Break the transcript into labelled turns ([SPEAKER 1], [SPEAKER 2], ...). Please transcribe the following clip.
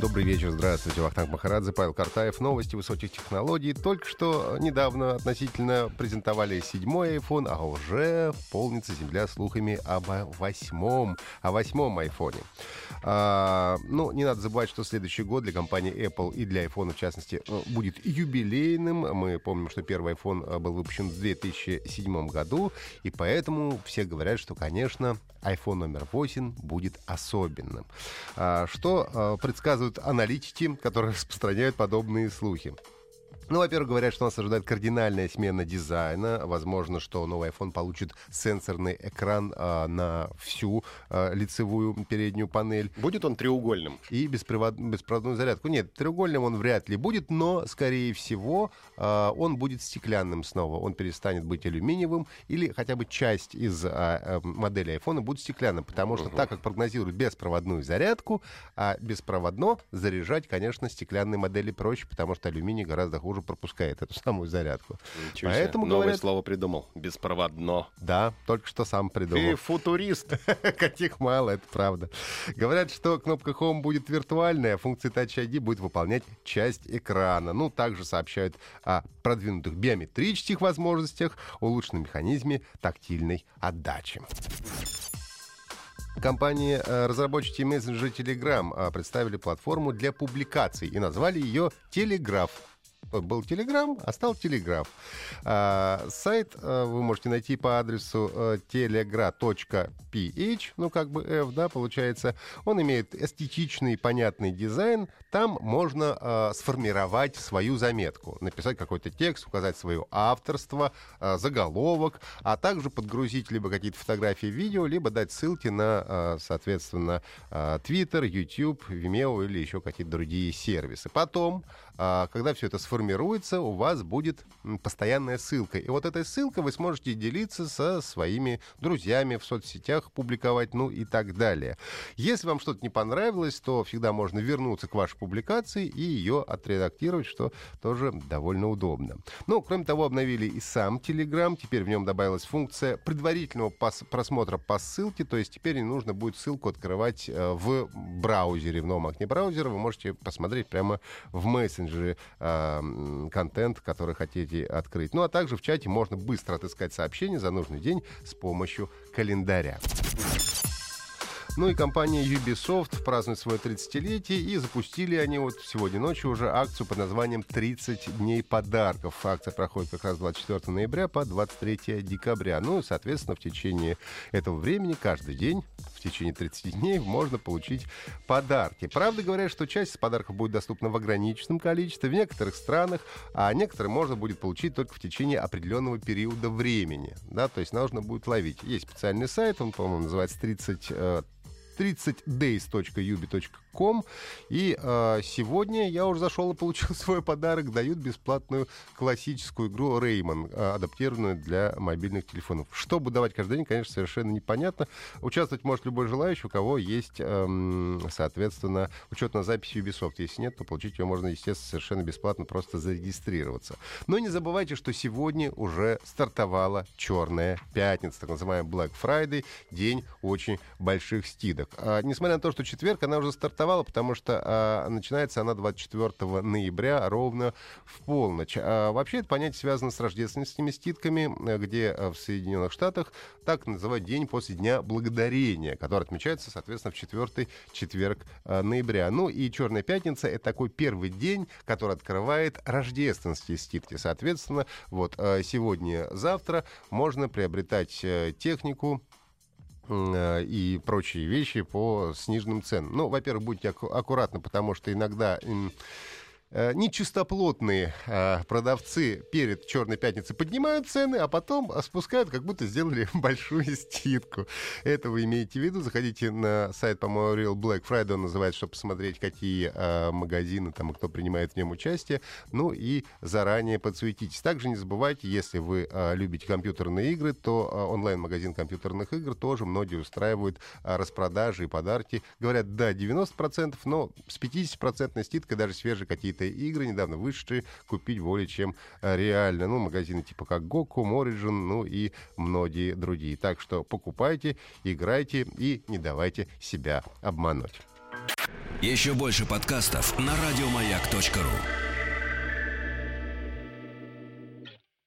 [SPEAKER 1] Добрый вечер, здравствуйте. Вахтанг Махарадзе, Павел Картаев. Новости высоких технологий. Только что недавно относительно презентовали седьмой iPhone, а уже полнится земля слухами об восьмом, о восьмом айфоне. А, ну, не надо забывать, что следующий год для компании Apple и для iPhone, в частности, э, будет юбилейным. Мы помним, что первый iPhone э, был выпущен в 2007 году, и поэтому все говорят, что, конечно, iPhone номер 8 будет особенным. А, что а, предсказывают аналитики, которые распространяют подобные слухи? Ну, во-первых, говорят, что нас ожидает кардинальная смена дизайна. Возможно, что новый iPhone получит сенсорный экран а, на всю а, лицевую переднюю панель.
[SPEAKER 2] Будет он треугольным?
[SPEAKER 1] И беспровод... беспроводную зарядку. Нет, треугольным он вряд ли будет, но, скорее всего, а, он будет стеклянным снова. Он перестанет быть алюминиевым или хотя бы часть из а, а, модели iPhone будет стеклянным, потому что, угу. так как прогнозируют беспроводную зарядку, а беспроводно заряжать, конечно, стеклянные модели проще, потому что алюминий гораздо хуже тоже пропускает эту самую зарядку.
[SPEAKER 2] Ничего Поэтому Новое говорят... слово придумал. Беспроводно.
[SPEAKER 1] Да, только что сам придумал.
[SPEAKER 2] Ты футурист.
[SPEAKER 1] Каких мало, это правда. Говорят, что кнопка Home будет виртуальная, а функция Touch ID будет выполнять часть экрана. Ну, также сообщают о продвинутых биометрических возможностях, улучшенном механизме тактильной отдачи. Компании э, разработчики мессенджера Telegram э, представили платформу для публикаций и назвали ее Телеграф был Телеграм, а стал Телеграф. А, сайт а, вы можете найти по адресу а, telegra.ph, ну как бы F, да, получается. Он имеет эстетичный, понятный дизайн. Там можно а, сформировать свою заметку, написать какой-то текст, указать свое авторство, а, заголовок, а также подгрузить либо какие-то фотографии, видео, либо дать ссылки на, а, соответственно, а, Twitter, YouTube, Vimeo или еще какие-то другие сервисы. Потом, а, когда все это сформируется, сформируется, у вас будет постоянная ссылка. И вот этой ссылкой вы сможете делиться со своими друзьями в соцсетях, публиковать, ну и так далее. Если вам что-то не понравилось, то всегда можно вернуться к вашей публикации и ее отредактировать, что тоже довольно удобно. Ну, кроме того, обновили и сам Telegram. Теперь в нем добавилась функция предварительного просмотра по ссылке, то есть теперь не нужно будет ссылку открывать э, в браузере, в новом окне браузера. Вы можете посмотреть прямо в мессенджере э, контент, который хотите открыть. Ну а также в чате можно быстро отыскать сообщение за нужный день с помощью календаря. Ну и компания Ubisoft празднует свое 30-летие, и запустили они вот сегодня ночью уже акцию под названием «30 дней подарков». Акция проходит как раз 24 ноября по 23 декабря. Ну и, соответственно, в течение этого времени каждый день в течение 30 дней можно получить подарки. Правда говорят, что часть подарков будет доступна в ограниченном количестве в некоторых странах, а некоторые можно будет получить только в течение определенного периода времени. Да, то есть нужно будет ловить. Есть специальный сайт, он, по-моему, называется 30 30days.ubi.com. И э, сегодня я уже зашел и получил свой подарок. Дают бесплатную классическую игру Rayman, э, адаптированную для мобильных телефонов. Что буду давать каждый день, конечно, совершенно непонятно. Участвовать может любой желающий, у кого есть, э, соответственно, учетная запись Ubisoft. Если нет, то получить ее можно, естественно, совершенно бесплатно, просто зарегистрироваться. Но не забывайте, что сегодня уже стартовала Черная пятница, так называемая Black Friday, день очень больших стидок. А, несмотря на то, что четверг, она уже стартовала, потому что а, начинается она 24 ноября ровно в полночь. А, вообще это понятие связано с рождественскими ститками, где а, в Соединенных Штатах так называют день после Дня Благодарения, который отмечается, соответственно, в четвертый четверг а, ноября. Ну и Черная пятница — это такой первый день, который открывает рождественские ститки. Соответственно, вот сегодня-завтра можно приобретать э, технику, Э, и прочие вещи по сниженным ценам. Ну, во-первых, будьте аккуратны, потому что иногда Э, нечистоплотные э, продавцы перед Черной пятницей поднимают цены, а потом спускают, как будто сделали большую скидку. Это вы имеете в виду. Заходите на сайт, по-моему, Real Black Friday, он называется, чтобы посмотреть, какие э, магазины там и кто принимает в нем участие. Ну и заранее подсуетитесь. Также не забывайте, если вы любите компьютерные игры, то онлайн-магазин компьютерных игр тоже многие устраивают распродажи и подарки. Говорят, да, 90%, но с 50% скидкой даже свежие какие-то какие игры недавно вышедшие купить более чем э, реально. Ну, магазины типа как Goku, Origin, ну и многие другие. Так что покупайте, играйте и не давайте себя обмануть.
[SPEAKER 3] Еще больше подкастов на радиомаяк.ру